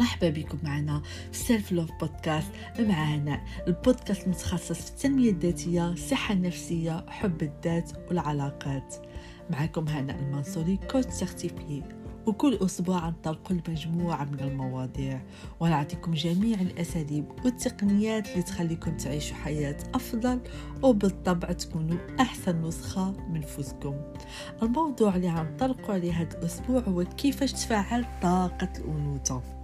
مرحبا بكم معنا في self love podcast مع هناء البودكاست المتخصص في التنمية الذاتية الصحة النفسية حب الذات والعلاقات. معكم هناء المنصوري coach certifiée وكل أسبوع نطلق مجموعة من المواضيع. ونعطيكم جميع الأساليب والتقنيات اللي تخليكم تعيشوا حياة أفضل وبالطبع تكونوا أحسن نسخة من نفسكم الموضوع اللي غنطلقوا عليه هذا الأسبوع هو كيفاش تفعل طاقة الأنوثة.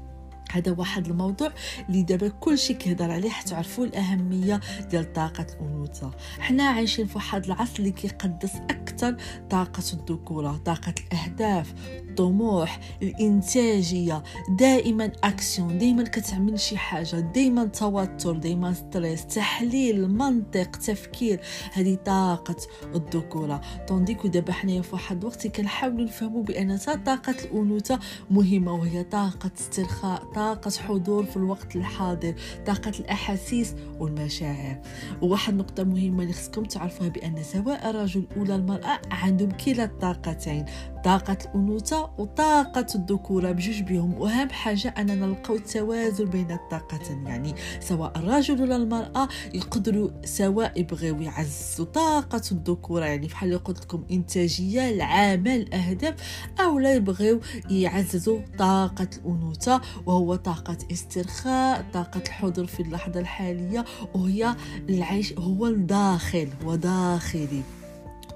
هذا واحد الموضوع اللي دابا كلشي كيهضر عليه تعرفوا الأهمية ديال طاقة الأنوثة. حنا عايشين في واحد العصر اللي كيقدس أكثر طاقة الذكورة طاقة الأهداف. الطموح الإنتاجية. دائما أكسيون دائما كتعمل شي حاجة دائما توتر دائما stress تحليل منطق تفكير. هذه طاقة الذكورة. tandis que دابا حنايا في واحد الوقت كنحاولوا نفهموا بأن طاقة الأنوثة مهمة وهي طاقة استرخاء طاقة حضور في الوقت الحاضر طاقة الأحاسيس والمشاعر. وواحد النقطه مهمة اللي خصكم تعرفوها بأن سواء الرجل ولا المرأة عندهم كلا الطاقتين. طاقة الأنوثة وطاقة الذكورة بجوج بهم وأهم حاجة أننا نلقاو التوازن بين الطاقتين. يعني سواء الرجل ولا المرأة يقدروا سواء يبغيو يعزوا طاقة الذكورة. يعني بحال قلت لكم إنتاجية العمل أهداف أو لا يبغيو يعززوا طاقة الأنوثة وهو طاقة استرخاء طاقة الحضور في اللحظة الحالية. وهي العيش هو الداخل وداخلي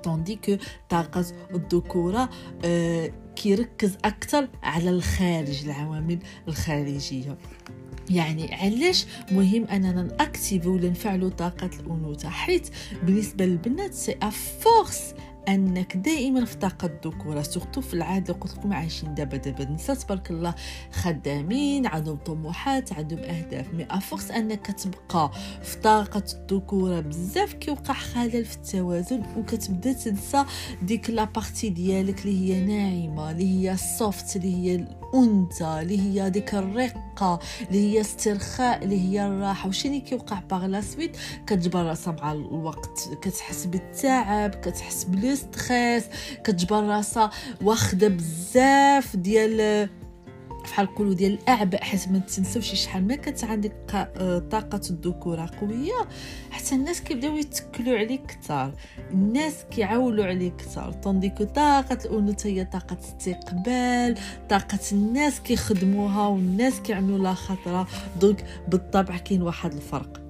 tandis que طاقة الذكورة كيركز أكثر على الخارج العوامل الخارجية يعني علاش مهم اننا ناكتيفو ولا نفعلوا طاقه الانوثه حيث بالنسبة للبنات c'est à force أنك دائما في طاقة الذكورة surtout في العادة قلت لكم عايشين دابا دابا. النساء تبارك الله خدامين عندهم طموحات عندهم أهداف. mais à force أنك تبقى في طاقة الذكورة بزاف كيوقع خلل في التوازن وكتبدا تنسى ديك la partie ديالك اللي هي ناعمة اللي هي soft اللي هي الأنثى اللي هي ديك الرقة اللي هي استرخاء اللي هي الراحة. وشني كيوقع par la suite كتجبر راسها مع الوقت كتحس بالتعب كتحس ب le stress كتجبر راسها واخده بزاف ديال بحال نقولوا ديال الأعباء حيت ما تنساوش شحال ما كانت عندك طاقة الذكورة قوية حتى الناس كيبداو يتكلوا عليك كثار الناس كيعولوا عليك كثار tandis que طاقة الأنوثة هي طاقة استقبال طاقة الناس كيخدموها والناس كيعملوا لها خطرة. donc بالطبع كاين واحد الفرق.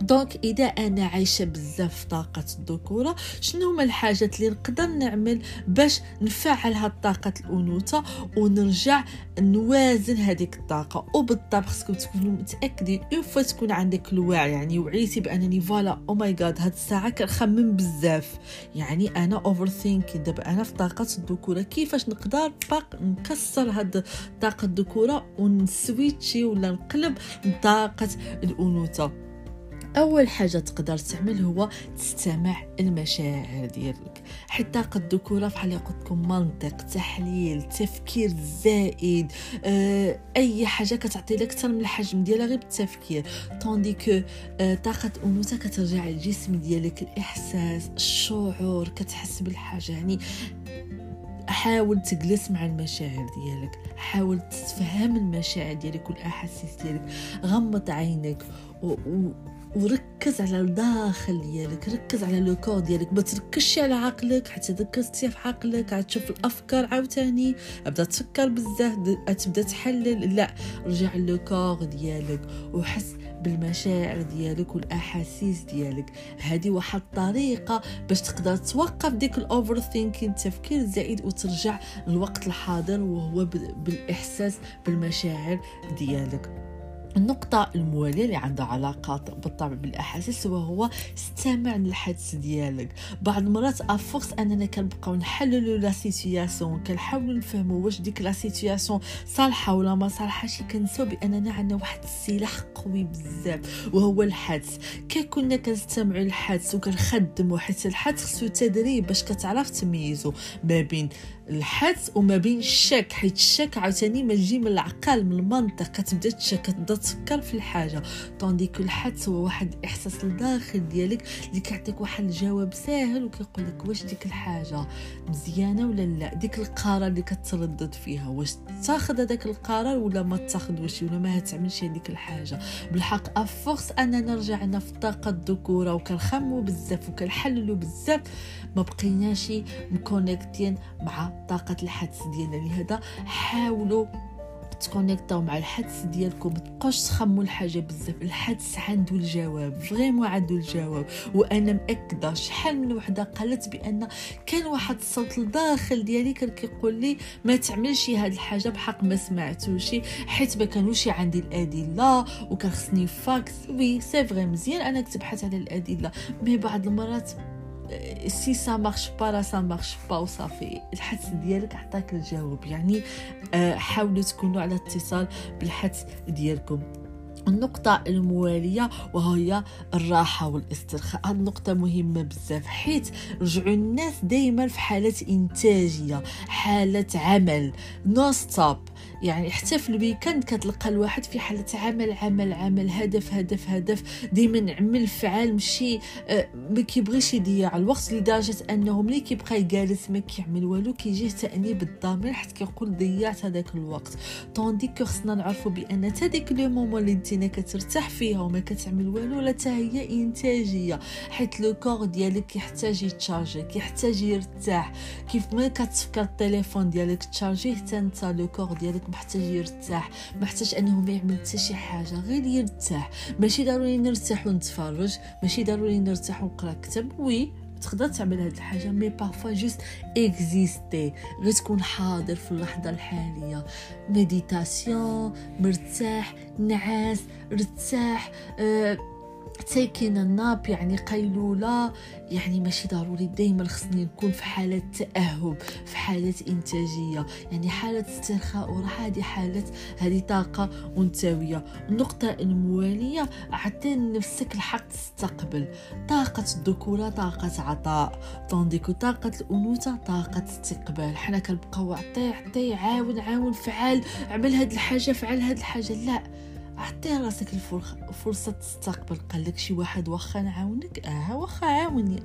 donc إذا أنا عايشة بزاف طاقة الذكورة شنو هما الحاجات اللي نقدر نعمل باش نفعل هاد طاقة الأنوثة ونرجع نوازن هذيك الطاقة؟ وبالطبع خصكم تكونوا متأكدين une fois تكون عندك الوعي يعني وعيتي بأنني voilà oh my god هاد الساعة كنخمم بزاف. يعني أنا overthinking دابا أنا في طاقة الذكورة. كيفاش نقدر باش نكسر هاد طاقة الذكورة ونسويتشي ولا نقلب طاقة الأنوثة؟ أول حاجة تقدر تعمل هو تستمع المشاعر ديالك. حتى قد الذكوره بحال قلت لكم منطق تحليل تفكير زائد آه، أي حاجة كتعطي لك أكثر من الحجم ديالها غير بالتفكير. طوندي كو آه، طاقة انوثه كترجع للجسم ديالك الإحساس الشعور كتحس بالحاجة. يعني حاول تجلس مع المشاعر ديالك حاول تفهم المشاعر ديالك والأحاسيس ديالك. غمض عينك و... و... وركز على الداخل ديالك ركز على لو كور ديالك. ما تركزش على عقلك حتى ركزتي في عقلك عاد تشوف الأفكار عاوتاني. ابدا تفكر بزاف تبدا تحلل. لا رجع لو كور ديالك وحس بالمشاعر ديالك والأحاسيس ديالك. هذه واحد الطريقة باش تقدر توقف ديك ال overthinking التفكير الزائد وترجع للوقت الحاضر وهو بالإحساس بالمشاعر ديالك. النقطة الموالية اللي عندها علاقات بالطبع بالأحاسيس وهو استمع للحدس ديالك. بعض المرات à force أننا كنبقاو نحللو la situation كنحاولو نفهمو واش ديك la situation صالحة ولا ما صالحاش كنساو بأننا عندنا واحد السلاح قوي بزاف وهو الحدس كي كنا كنستمعوا للحدس وكنخدموا حيت الحدس خصو تدريب باش كتعرف تميزو ما بين الحدس وما بين الشك حيت الشك عاوتاني ما تجي من العقل من المنطق كتبدا تشك كتبدا تفكر في الحاجة. طوندي كو الحدس هو واحد الإحساس الداخل ديالك اللي كيعطيك واحد الجواب ساهل وكيقول لك واش ديك الحاجة مزيانة ولا لا؟ ديك القرار اللي كتردد فيها واش تاخذ هذاك القرار ولا ما تاخذوش ولا ما تعملش هذيك الحاجة؟ بالحق à force أننا رجعنا في الطاقه الذكورة وكنخمو بزاف وكنحللوا بزاف ما بقيناش مكونيكتين مع طاقة الحدس ديالنا. لهذا حاولوا تكونيكتاو مع الحدس ديالكم تبقاوش تخموا الحاجة بزاف. الحدس عنده الجواب vraiment عنده الجواب. وأنا مأكدة شحال من وحدة قالت بأن كان واحد الصوت الداخل ديالي كان كيقول لي ما تعملش هاد الحاجة بحق ما سمعتوش حيت ما كانوش عندي الأدلة وكان خصني facts oui c'est vrai مزيان أنا كتبحث على الأدلة. mais بعض المرات si ça marche pas لا ça marche pas وصافي الحدس ديالك عطاك الجواب. يعني آه، حاولوا تكونوا على اتصال بالحدس ديالكم. النقطة الموالية وهي الراحة والاسترخاء. هذه النقطة مهمة بزاف حيت رجعوا الناس دايما في حالة إنتاجية حالة عمل non-stop يعني حتى في ال weekend كتلقى الواحد في حالة عمل عمل عمل هدف هدف هدف. ديما عمل فعال مشي آه، ما كيبغيش يضيع الوقت لدرجة أنه ملي كيبقى جالس ما كيعمل والو كيجيه تأنيب الضمير حتى كيقول ضيعت هذاك الوقت. tandis que خصنا نعرفوا بأن تا ديك les moments انتينا كترتاح فيها وما كتعمل والو لا تا هي إنتاجية. حيت le corps ديالك كيحتاج يتشارجي كيحتاج يرتاح. كيف ما كتفكر التليفون ديالك تشارجيه حتى أنت le corps ديالك محتاج يرتاح. محتاج أنه ما يعمل حتى شي حاجة غير يرتاح. ماشي ضروري نرتاح ونتفرج ماشي ضروري نرتاح ونقرأ كتاب oui. تقدر تعمل هاد الحاجة mais parfois juste exister غير تكون حاضر في اللحظة الحالية. méditation مرتاح نعاس ارتاح أه taking a nap يعني قيلولة. يعني ماشي ضروري دايما خصني نكون في حالة تأهب في حالة إنتاجية. يعني حالة استرخاء وراحة هذه حالة هذه طاقة منتوية. النقطة الموالية أعطي لنفسك الحق تستقبل. طاقة الذكورة طاقة عطاء طونديكو طاقة الأنوثة طاقة استقبال. حنا كنبقاو عطي عطي عاون عاون فعال. عمل هاد الحاجة فعل هاد الحاجة. لا. عطي راسك الفرصة تستقبل. قال لك شي واحد واخا نعاونك. آه واخا عاوني.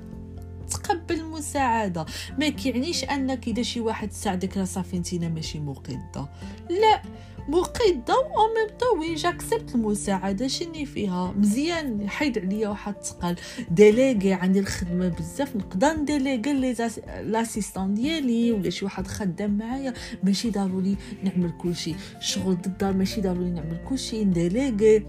تقبل المساعدة ما كيعنيش أنك إذا شي واحد ساعدك راه صافي انتينا ماشي مقدة. لا مقدة و même tout oui j'accepte المساعدة. شني فيها؟ مزيان حيد عليا واحد الثقل déléguer عندي الخدمة بزاف. نقدر نديليغي ل l'assistante ديالي ولا شي واحد خدام معايا. ماشي ضروري نعمل كلشي. شغل الدار ماشي ضروري نعمل كلشي. نديليغي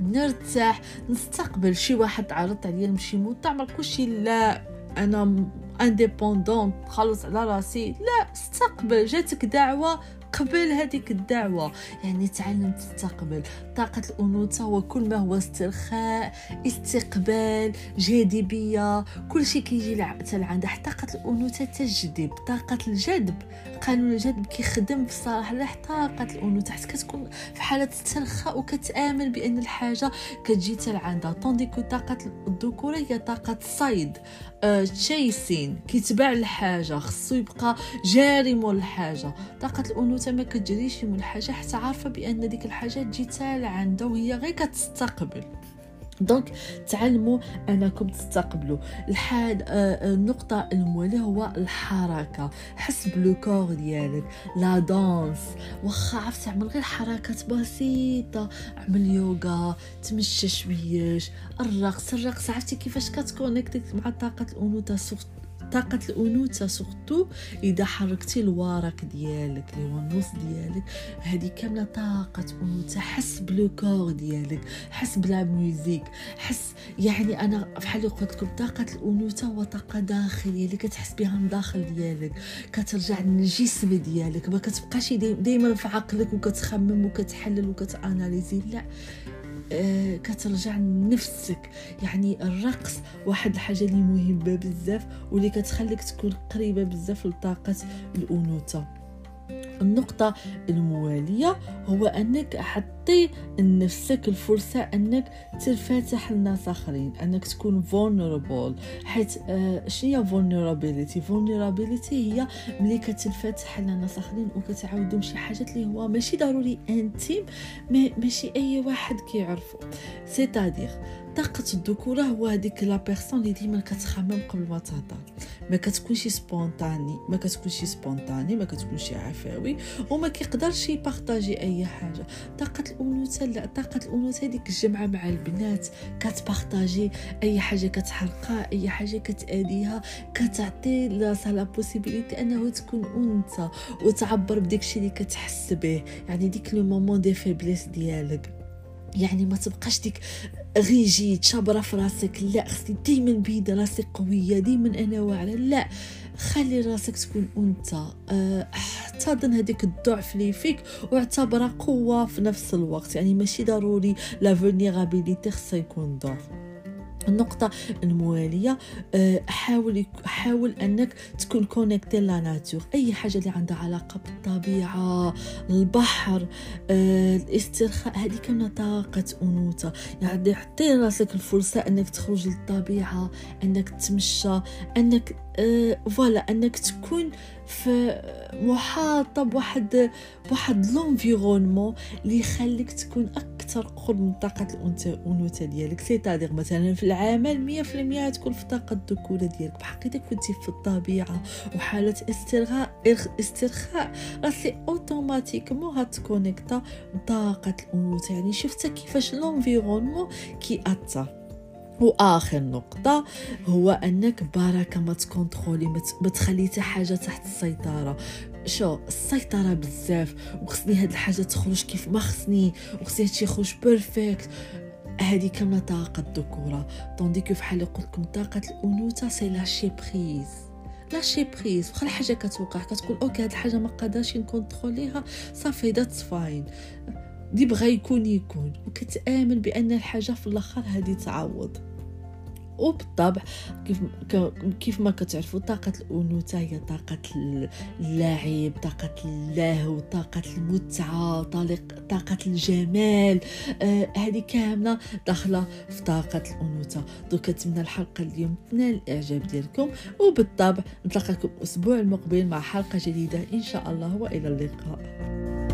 نرتاح نستقبل. شي واحد عرض عليا نمشي نعمل كلشي لا. أنا انديبوندون خلص على راسي. لا استقبل جاتك دعوة قبل هذيك الدعوة يعني تعلم تستقبل. طاقة الأنوثة هو كل ما هو استرخاء استقبال جاذبية كل شيء كيجي لعندها حتى طاقة الأنوثة تجذب طاقة الجذب. قانون الجذب كيخدم بصراحة لا طاقة الأنوثة حتى كتكون في حالة استرخاء وكتآمن بأن الحاجة كتجي حتى لعندها tandis que طاقة الذكورة هي طاقة صيد. تشيسين كيتبع الحاجة خصو يبقى جاري مور الحاجة. طاقة الأنوثة ما كتجريش مور الحاجة حتى عارفة بأن ديك الحاجة تجي تال عندها وهي غير كتستقبل. donc تعلموا أنكم تستقبلوا. الحال آه النقطة المواليه هو الحركة. حس ب le corps ديالك la danse. واخا عرفت تعمل غير حركات بسيطة. عمل يوغا تمشى شويش الرقص الرقص عرفتي كيفاش كتكونيكتي مع طاقة الأنوثة طاقة الأنوثة surtout إذا حركتي الورك ديالك اللي هو النص ديالك هذه كاملة طاقة أنوثة حس ب le ديالك حس بلا ميوزيك حس يعني أنا بحال اللي قلت لكم طاقة الأنوثة هو طاقة داخلية اللي كتحس بها من داخل ديالك كترجع للجسم ديالك ما كتبقاش دائما في عقلك وكتخمم وكتحلل وكتأناليزي لا. كترجع لنفسك. يعني الرقص واحد الحاجة اللي مهمة بزاف واللي كتخليك تكون قريبة بزاف لطاقة الأنوثة. النقطة الموالية هو أنك حطي لنفسك الفرصة أنك تنفتح لناس آخرين أنك تكون vulnerable حيث آه شنو هي vulnerability vulnerability هي ملي كتنفتح لناس آخرين وكتعاودهم شي حاجات اللي هو ماشي ضروري intimes ماشي أي واحد كيعرفو. c'est-à-dire طاقة الذكورة هو هذيك la personne اللي ديما كتخمم قبل ما تهضر. ما كتكونش spontanée ما كتكونش spontanée ما كتكونش عفوي وما كيقدرش يبارطاجي أي حاجة. طاقة الأنوثة لا طاقة الأنوثة هذيك الجمعة مع البنات كتبارطاجي أي حاجة كتحرقها أي حاجة كتاديها كتعطي لراسها la possibilité أنه تكون أنثى وتعبر بداك الشيء اللي كتحس به. يعني ديك les moments de faiblesse ديالك. يعني ما تبقاش ديك غيجي تشابره في راسك. لا خصني ديما بيد راسي قوية ديما أنا واعرة. لا خلي راسك تكون أنت. أه احتضن هذيك الضعف اللي فيك واعتبرها قوة في نفس الوقت. يعني ماشي ضروري. la vulnérabilité خصها يكون ضعف. النقطة الموالية. آه، حاول حاول أنك تكون connectée à la nature أي حاجة اللي عندها علاقة بالطبيعة البحر آه، الاسترخاء هذه كاملة طاقة أنوثة. يعني عطي راسك الفرصة أنك تخرج للطبيعة أنك تمشى أنك voilà أنك تكون في محاطه بواحد بواحد l'environnement اللي يخليك تكون أكثر قرب من طاقة الأنوثة ديالك. c'est-à-dire مثلا في العمل 100% تكون في طاقة الذكورة ديالك. بحق اذا كنتي في الطبيعة وحالة استرخاء استرخاء راسي automatiquement هتكونيكتا بطاقه الأنوثة. يعني شفت كيفاش l'environnement كي اثر واخر نقطة هو أنك بركه ما تكونترولي ما تخلي حتى حاجة تحت السيطرة. شو؟ السيطرة بزاف وخصني هاد الحاجة تخرج كيف ما خصني وخصني هادشي يخرج perfect هذه كاملة طاقة الذكورة. tandis que فحال قلت لكم طاقة الأنوثة c'est lâcher prise lâcher prise واخا الحاجة كتوقع كتقول okay هاد الحاجة ما قادرش نكونتروليها صافي that's fine دي بغى يكون يكون وكتآمن بأن الحاجة في الأخر غادي تعوض. وبالطبع كيف كيف ما كتعرفوا طاقة الأنوثة هي طاقة اللعب طاقة اللهو طاقة المتعة طاقة الجمال. آه هذه كاملة داخلة في طاقة الأنوثة. دوك كنتمنى الحلقة اليوم تنال الإعجاب ديالكم وبالطبع نتلاقاكم الأسبوع المقبل مع حلقة جديدة إن شاء الله وإلى اللقاء.